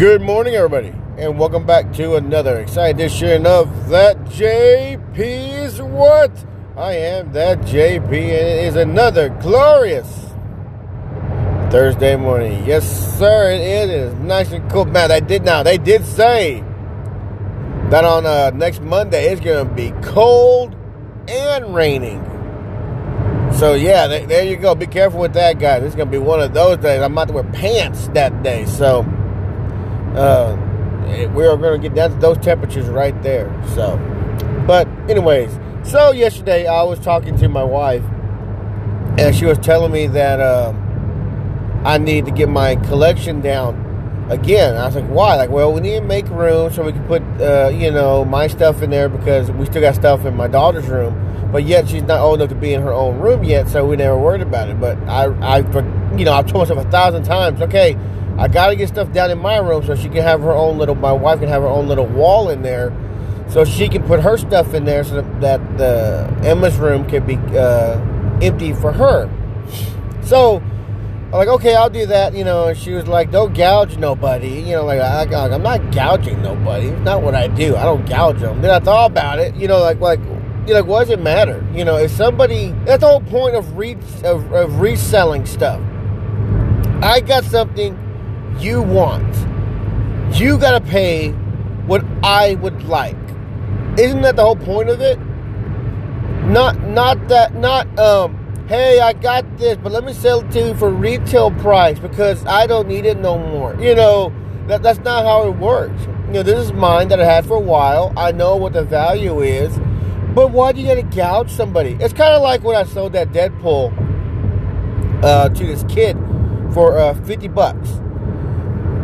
Good morning, everybody, and welcome back to another exciting edition of That JP's What? I am That JP, and it is another glorious Thursday morning. Yes, sir, it is nice and cool. Man, they did now, they did say that on uh, next Monday it's going to be cold and raining. So, yeah, th- there you go. Be careful with that, guys. It's going to be one of those days. I'm about to wear pants that day, so. Uh, we are going to get to those temperatures right there. So, but anyways, so yesterday I was talking to my wife, and she was telling me that um, I need to get my collection down again. I was like, why? Like, well, we need to make room so we can put, uh, you know, my stuff in there because we still got stuff in my daughter's room, but yet she's not old enough to be in her own room yet, so we never worried about it. But I, I, you know, I've told myself a thousand times, okay I gotta get stuff down in my room so she can have her own little. My wife can have her own little wall in there, so she can put her stuff in there, so that, the Emma's room can be uh, empty for her. So I'm like, okay, I'll do that, you know. And she was like, don't gouge nobody, you know. Like I, am not gouging nobody. It's not what I do. I don't gouge them. Then I thought about it, you know, like like. You know, what does it matter? You know, if somebody, that's the whole point of, re, of, of reselling stuff. I got something you want. You got to pay what I would like. Isn't that the whole point of it? Not not that not um hey, I got this, but let me sell it to you for retail price because I don't need it no more. You know, that that's not how it works. You know, this is mine that I had for a while. I know what the value is. But why do you gotta gouge somebody? It's kind of like when I sold that Deadpool uh, to this kid for uh, 50 bucks.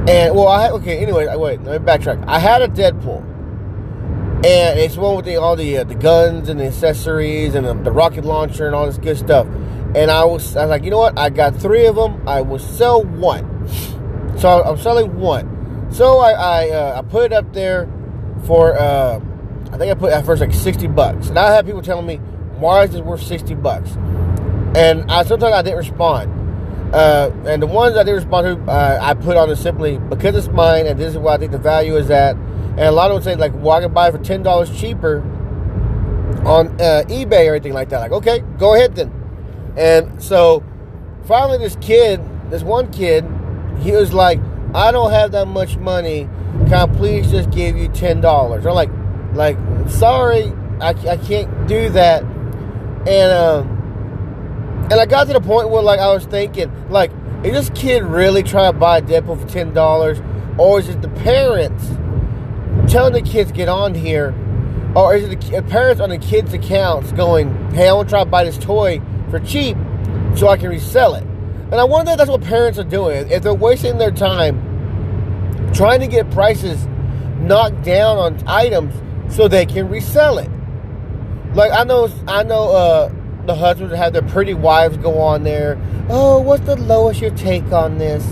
And well, I had okay. Anyway, wait. Let me backtrack. I had a Deadpool, and it's one with the, all the uh, the guns and the accessories and the, the, rocket launcher and all this good stuff. And I was, I was like, you know what? I got three of them. I will sell one. So I'm selling one. So I I, uh, I put it up there for uh, I think I put at first like sixty bucks, and I had people telling me why is worth sixty bucks? And I sometimes I didn't respond. Uh, and the ones I did respond to, uh, I put on it simply because it's mine, and this is what I think the value is at. And a lot of them say like, "Well, I can buy for ten dollars cheaper on uh, eBay or anything like that." Like, okay, go ahead then. And so finally, this kid, this one kid, he was like, "I don't have that much money. Can I please just give you ten dollars?" I'm like, "Like, sorry, I, I can't do that." And um, and I got to the point where, like, I was thinking, like, is this kid really trying to buy a Deadpool for ten dollars, or is it the parents telling the kids get on here, or is it the parents on the kids' accounts going, "Hey, I want to try to buy this toy for cheap, so I can resell it." And I wonder if that's what parents are doing. If they're wasting their time trying to get prices knocked down on items so they can resell it. Like I know, I know. uh the husbands have their pretty wives go on there. Oh, what's the lowest you take on this?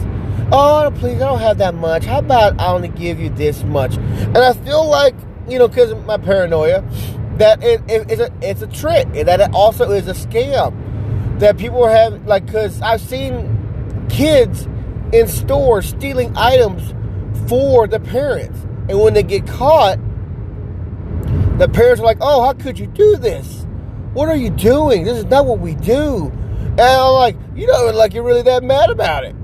Oh, please, I don't have that much. How about I only give you this much? And I feel like, you know, because of my paranoia, that it, it, it's, a, it's a trick. That it also is a scam. That people have, like, because I've seen kids in stores stealing items for the parents. And when they get caught, the parents are like, oh, how could you do this? What are you doing? This is not what we do. And I'm like, you know, like you're really that mad about it.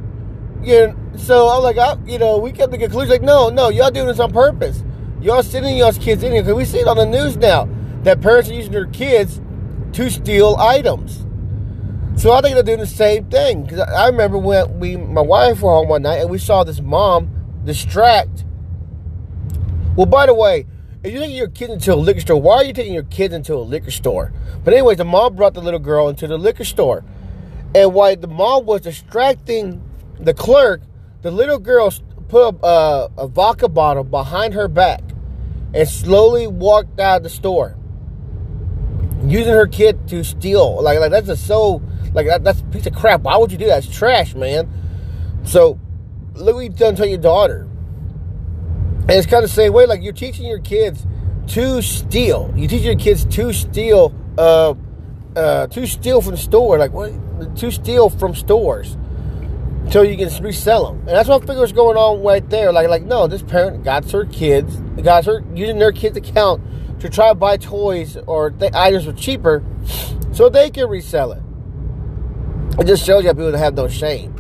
You know, so I'm like, I, you know, we kept the conclusion like, no, no, y'all doing this on purpose. Y'all sending y'all's kids in here because we see it on the news now that parents are using their kids to steal items. So I think they're doing the same thing because I remember when we, my wife were home one night and we saw this mom distract. Well, by the way, if you're taking your kids into a liquor store, why are you taking your kids into a liquor store? But anyways, the mom brought the little girl into the liquor store. And while the mom was distracting the clerk, the little girl put a, uh, a vodka bottle behind her back and slowly walked out of the store, using her kid to steal. Like, like that's just so like that, that's a piece of crap. Why would you do that? It's trash, man. So look what you've done to your daughter. And it's kind of the same way, like you're teaching your kids to steal. You teach your kids to steal, uh, uh, to steal from store, like what? To steal from stores. until you can resell them. And that's what I figure was going on right there. Like, like no, this parent got her kids, got her using their kids' account to try to buy toys or th- items for cheaper, so they can resell it. It just shows you people that have no shame.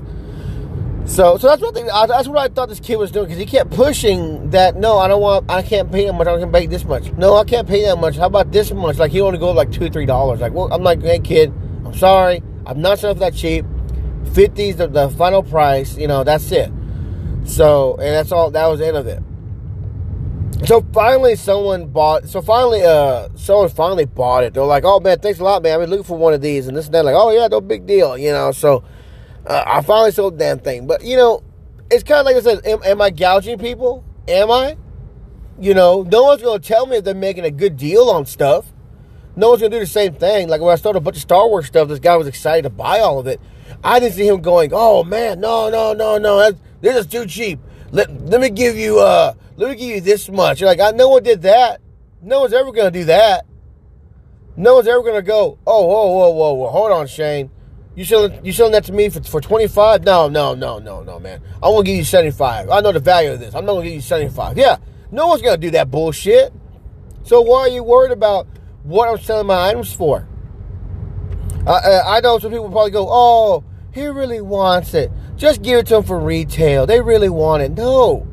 So, so that's what I, that's what I thought this kid was doing because he kept pushing that. No, I don't want. I can't pay that much. I can pay this much. No, I can't pay that much. How about this much? Like he only go like two, three dollars. Like, well, I'm like, hey kid, I'm sorry, I'm not selling for that cheap. 50's the, the final price. You know, that's it. So, and that's all. That was the end of it. So finally, someone bought. So finally, uh, someone finally bought it. They're like, "Oh man, thanks a lot, man. I've been looking for one of these." And this and that. Like, "Oh yeah, no big deal," you know. So uh, I finally sold the damn thing. But you know, it's kind of like I said. Am, am I gouging people? Am I? You know, no one's going to tell me if they're making a good deal on stuff. No one's going to do the same thing. Like when I started a bunch of Star Wars stuff, this guy was excited to buy all of it. I didn't see him going, "Oh man, no, no, no, no, this is too cheap." Let, let me give you uh let me give you this much. You're like, I no one did that. No one's ever gonna do that. No one's ever gonna go, oh, whoa, whoa, whoa, whoa, hold on, Shane. You selling you selling that to me for, for 25? No, no, no, no, no, man. I want to give you 75. I know the value of this. I'm not gonna give you 75. Yeah, no one's gonna do that bullshit. So why are you worried about what I'm selling my items for? I, I know some people probably go, oh, he really wants it. Just give it to him for retail. They really want it. No,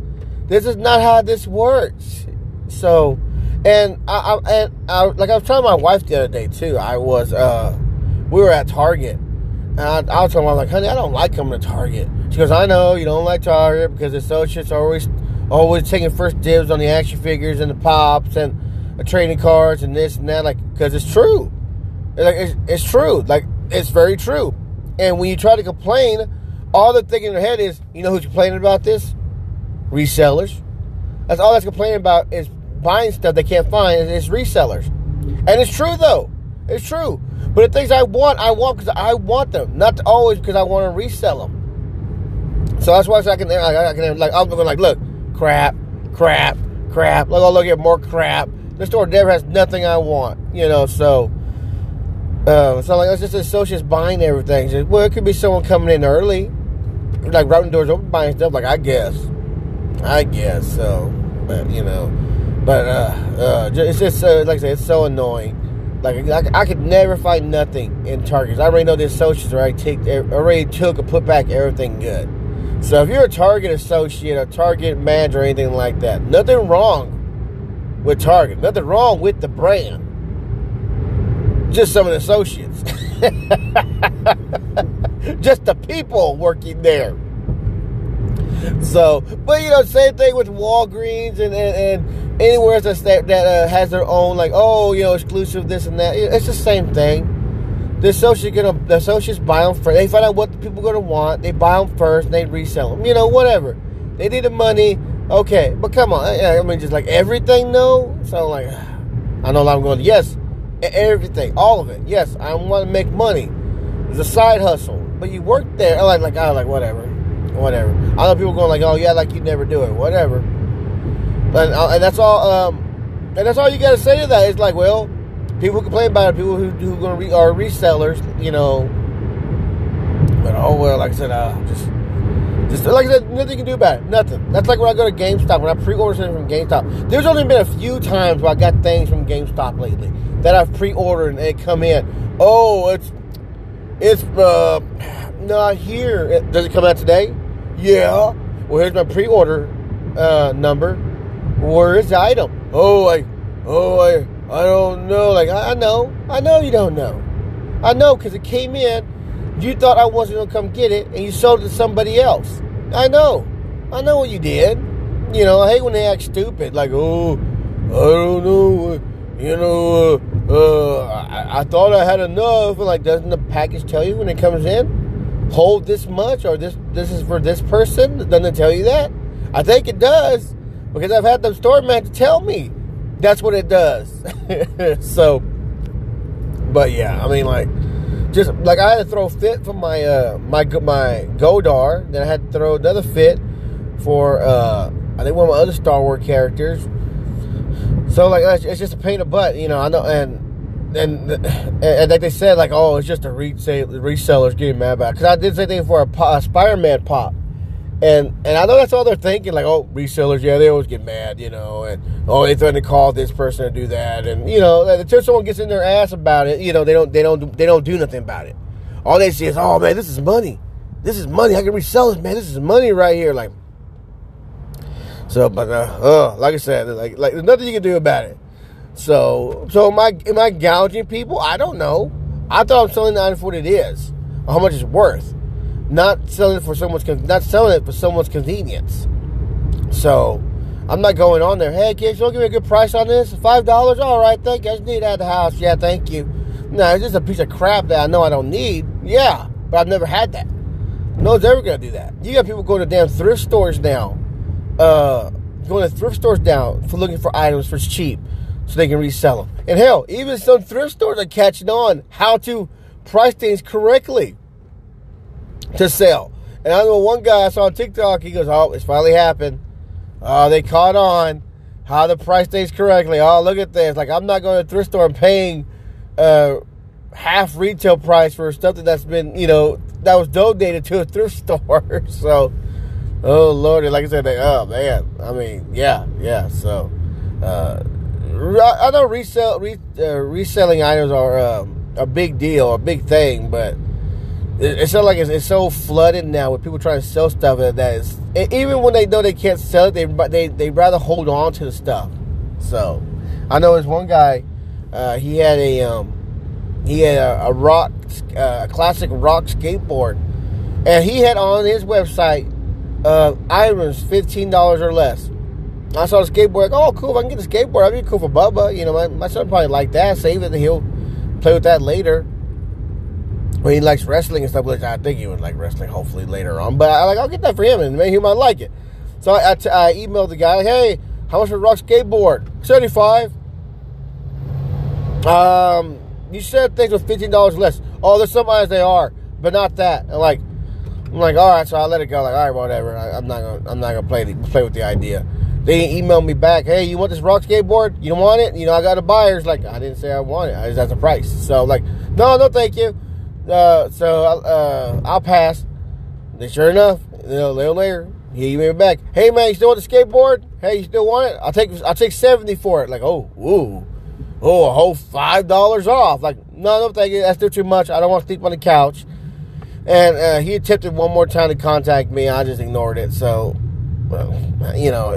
this is not how this works. So, and I, I and I, like I was telling my wife the other day too. I was, uh, we were at Target, and I, I was telling her like, honey, I don't like coming to Target. She goes, I know you don't like Target because associates are always, always taking first dibs on the action figures and the pops and the trading cards and this and that. Like, because it's true. Like, it's, it's true. Like, it's very true. And when you try to complain, all they're thinking in their head is, you know who's complaining about this? Resellers. That's all that's complaining about is buying stuff they can't find. It's resellers. And it's true though. It's true. But the things I want, I want because I want them, not always because I want to resell them. So that's why I can, I can like, I'm going like, look, crap, crap, crap. Look, oh, look at more crap. The store never has nothing I want, you know. So uh, so like, it's just associates buying everything. well, it could be someone coming in early, like routing doors open, buying stuff. Like I guess, I guess so. But you know, but uh, uh, it's just uh, like I said, it's so annoying. Like I, I could never find nothing in Targets. I already know the associates already take er, already took and put back everything good. So if you're a Target associate, a Target manager, or anything like that, nothing wrong with Target. Nothing wrong with the brand just some of the associates, just the people working there. So, but you know, same thing with Walgreens and, and, and anywhere that that uh, has their own like, oh, you know, exclusive this and that. It's the same thing. The associate gonna the associates buy them first. They find out what the people gonna want. They buy them first, they resell them. You know, whatever. They need the money. Okay, but come on. I, I mean, just like everything, though. So like, I know I'm going. Yes, everything, all of it. Yes, I want to make money. It's a side hustle, but you work there. I like, like, I like, whatever, whatever. I know people going like, oh yeah, like you never do it, whatever. But uh, and that's all. Um, and that's all you got to say to that. It's like, well, people complain about it. People who who gonna re, are resellers, you know. But oh well, like I said, uh, just just like I said, nothing you can do about it. Nothing. That's like when I go to GameStop. When I pre-order something from GameStop, there's only been a few times where I got things from GameStop lately that I've pre-ordered and they come in. Oh, it's it's uh, not here. Does it come out today? Yeah. Well, here's my pre-order uh, number. Where is the item? Oh, I, oh, I, I don't know. Like I, I know, I know you don't know. I know because it came in you thought I wasn't to come get it, and you sold it to somebody else. I know. I know what you did. You know, I hate when they act stupid. Like, oh, I don't know. You know, uh, uh, I, I, thought I had enough. Like, doesn't the package tell you when it comes in? Hold this much, or this this is for this person. Doesn't it tell you that? I think it does because I've had the store man to tell me that's what it does. so, but yeah, I mean, like just like I had to throw fit for my uh my my Godar, then I had to throw another fit for uh I think one of my other Star Wars characters. So like it's just a pain in the butt, you know. I know, and and, and like they said, like, oh, it's just the resell, resellers getting mad about. Because I did the same thing for a, a Spider-Man pop, and and I know that's all they're thinking. Like, oh, resellers, yeah, they always get mad, you know, and oh, they threaten to call this person to do that, and you know, until someone gets in their ass about it, you know, they don't they don't they don't do nothing about it. All they see is, oh man, this is money, this is money. I can resell this, man. This is money right here, like. So, but uh, uh, like I said, like like there's nothing you can do about it. So, so am I am I gouging people? I don't know. I thought I'm selling the item for what it is, how much it's worth, not selling it for someone's not selling it for someone's convenience. So, I'm not going on there. Hey, kids, you give me a good price on this? Five dollars? All right, thank you. I just need it at the house. Yeah, thank you. No, it's just a piece of crap that I know I don't need. Yeah, but I've never had that. No one's ever gonna do that. You got people going to damn thrift stores now, uh, going to thrift stores now for looking for items for cheap so they can resell them. And hell, even some thrift stores are catching on how to price things correctly to sell. And I know one guy I saw on TikTok, he goes, Oh, it's finally happened. Oh, they caught on how the price things correctly. Oh, look at this. Like, I'm not going to thrift store and paying uh, half retail price for something that's been, you know, that was donated to a thrift store. so, oh, Lord. Like I said, they, oh, man. I mean, yeah, yeah. So, uh, I know resell re, uh, reselling items are um, a big deal, a big thing, but it's not like it's, it's, so flooded now with people trying to sell stuff that, is even when they know they can't sell it, they they they rather hold on to the stuff. So I know there's one guy, uh, he had a um, he had a, a rock, uh, a classic rock skateboard, and he had on his website uh, fifteen dollars or less. I saw the skateboard. Like, oh, cool! If I can get the skateboard, that'd be cool for Bubba. You know, my, my son probably like that. Save it, and he'll play with that later. When he likes wrestling and stuff, which I think he would like wrestling. Hopefully later on, but I like I'll get that for him, and maybe he might like it. So I, I, t- I emailed the guy, hey, how much for rock skateboard? Seventy five. Um, you said things were fifteen dollars less. Oh, there's some items they are, but not that. And like, I'm like, all right, so I let it go. Like, all right, whatever. I, am not gonna, I'm not gonna play the, play with the idea. They emailed me back, hey, you want this rock skateboard? You don't want it? You know, I got a buyer's like, I didn't say I want it. I just, that's the price. So, like, no, no, thank you. Uh, so, uh, I'll pass. Then, sure enough, you know, a little later, he me back, hey, man, you still want the skateboard? Hey, you still want it? I'll take, I'll take 70 for it. Like, oh, ooh. Oh, a whole $5 off. Like, no, no, thank you. That's still too much. I don't want to sleep on the couch. And uh, he attempted one more time to contact me. I just ignored it. So, well, you know,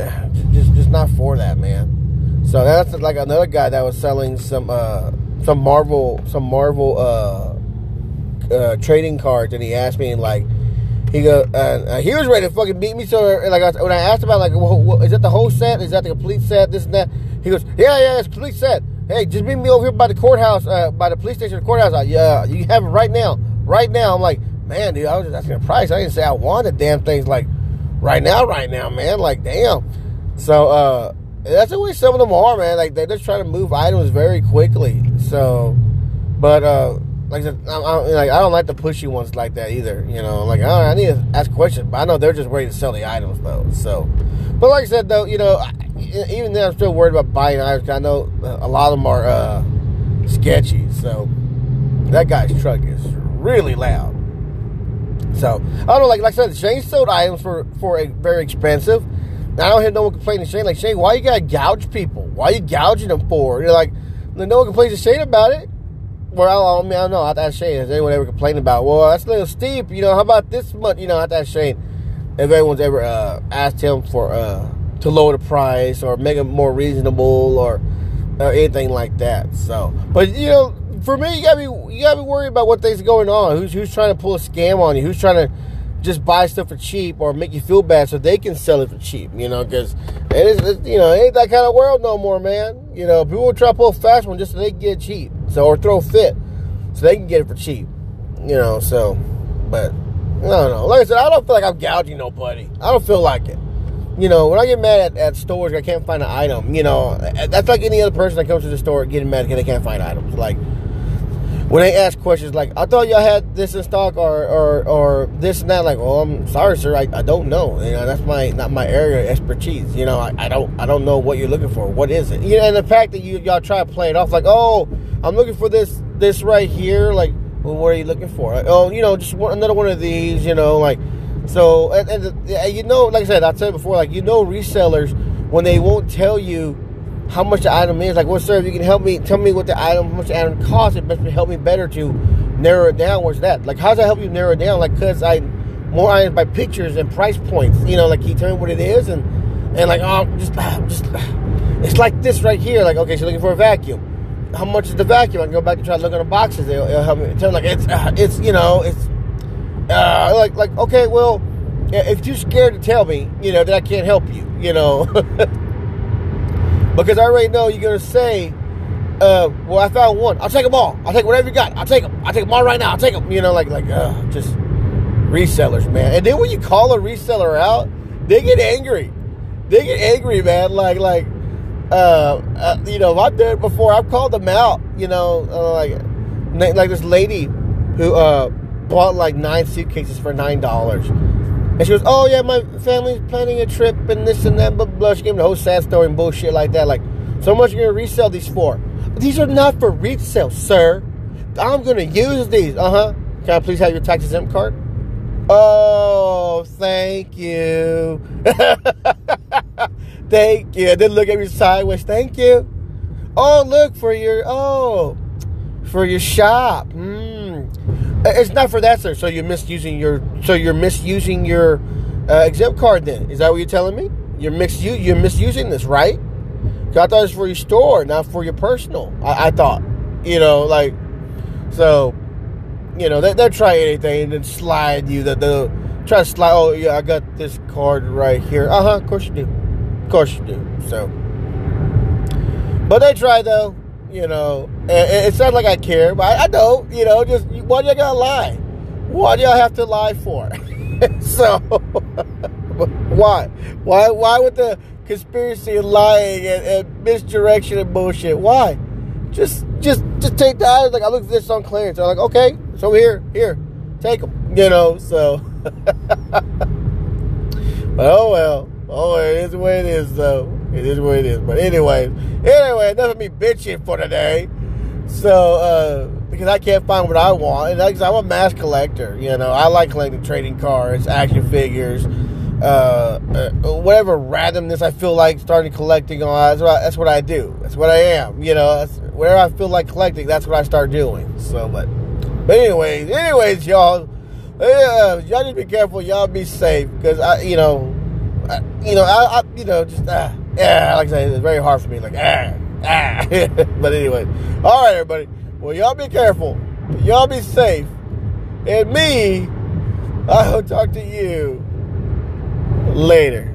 just just not for that, man. So that's like another guy that was selling some uh, some Marvel some Marvel uh, uh, trading cards, and he asked me like. He go, uh, he was ready to fucking beat me. So, like, when I asked about, like, well, is that the whole set? Is that the complete set? This and that. He goes, yeah, yeah, it's complete set. Hey, just meet me over here by the courthouse, uh, by the police station, the courthouse. Like, yeah, you have it right now, right now. I'm like, man, dude, I was just asking the price. I didn't say I wanted damn things like right now, right now, man. Like, damn. So, uh, that's the way some of them are, man. Like, they're just trying to move items very quickly. So, but, uh, like I I, I, like, I don't like the pushy ones like that either. You know, like, I, I need to ask questions, but I know they're just ready to sell the items, though. So, but like I said, though, you know, even then, I'm still worried about buying items. I know a lot of them are uh, sketchy. So, that guy's truck is really loud. So I don't know, like like I said, Shane sold items for for a, very expensive. Now I don't hear no one complaining to Shane. Like Shane, why you gotta gouge people? Why you gouging them for? You're like, no one complains to Shane about it. Well, I, mean, I don't know. I to Shane. Has anyone ever complained about? Well, that's a little steep. You know, how about this much? You know, I to Shane if anyone's ever uh, asked him for uh, to lower the price or make it more reasonable or, or anything like that. So, but you know, for me, you gotta be you gotta be worried about what things going on. Who's who's trying to pull a scam on you? Who's trying to just buy stuff for cheap or make you feel bad so they can sell it for cheap? You know, because it is you know it ain't that kind of world no more, man. You know, people try to pull a fast one just so they can get cheap, so or throw fit so they can get it for cheap. You know, so but I don't know. Like I said, I don't feel like I'm gouging nobody. I don't feel like it. You know, when I get mad at, at stores, I can't find an item. You know, that's like any other person that comes to the store getting mad because they can't find items. Like when they ask questions like, I thought y'all had this in stock or, or, or this and that, like, oh, I'm sorry, sir, I, I don't know. You know, that's my not my area of expertise. You know, I, I don't I don't know what you're looking for. What is it? You know, and the fact that you y'all try to play it off like, oh, I'm looking for this this right here. Like, well, what are you looking for? Like, oh, you know, just one, another one of these. You know, like so. And, and you know, like I said, I said before, like you know, resellers when they won't tell you how much the item is. Like, well, sir, if you can help me, tell me what the item, how much the item costs, it best help me better to narrow it down. Where's that? Like, how does that help you narrow it down? Like, cause I more items by pictures and price points. You know, like he tell me what it is and and like oh just just it's like this right here. Like okay, she's looking for a vacuum. How much is the vacuum? I can go back and try to look at the boxes. It'll, it'll help me tell like it's uh, it's you know it's uh, like like okay well if you're scared to tell me you know that I can't help you you know because I already know you're gonna say. Uh, well, I found one. I'll take them all. I'll take whatever you got. I'll take them. I'll take them all right now. I'll take them. You know, like like uh, just resellers, man. And then when you call a reseller out, they get angry. They get angry, man. Like, like, uh, uh you know, I've done it before. I've called them out. You know, uh, like, like this lady who uh bought like nine suitcases for nine dollars. And she goes, "Oh yeah, my family's planning a trip and this and that." Blah blah. She gave me the whole sad story and bullshit like that. Like, so much you're gonna resell these for? These are not for resale, sir. I'm gonna use these. Uh huh. Can I please have your tax exempt card? Oh, thank you. thank you. Then look at me sideways. Thank you. Oh, look for your oh for your shop. Mm. It's not for that, sir. So you're misusing your so you're misusing your uh, exempt card. Then is that what you're telling me? You're mix you're misusing this, right? I thought it was for your store, not for your personal. I, I thought, you know, like so you know, they, they'll try anything and then slide you. That they'll try to slide. Oh yeah, I got this card right here. Uh huh. Of course you do. Of course you do. So, but they try though. You know, it, it's not like I care, but I, I don't. You know, just why do y'all gotta lie? Why do y'all have to lie for? so, why, why, why with the conspiracy and lying and, and misdirection and bullshit? Why? Just, just, just take the eyes. Like I looked at this on clearance. I'm like, okay, so here, here, take them. You know, so. but oh well. Oh, it is the way it is, though. It is what it is. But anyway, anyway, enough of me bitching for today. So, uh, because I can't find what I want, and I'm a mass collector. You know, I like collecting trading cards, action figures, uh, uh, whatever randomness I feel like starting collecting on. That's what, I, that's what I do. That's what I am. You know, whatever I feel like collecting, that's what I start doing. So, but. But anyways, anyways, y'all, uh, y'all to be careful. Y'all be safe because I, you know, I, you know, I, I, you know, just ah, yeah, like I said, it's very hard for me. Like ah, ah. but anyway, all right, everybody. Well, y'all be careful. Y'all be safe. And me, I will talk to you later.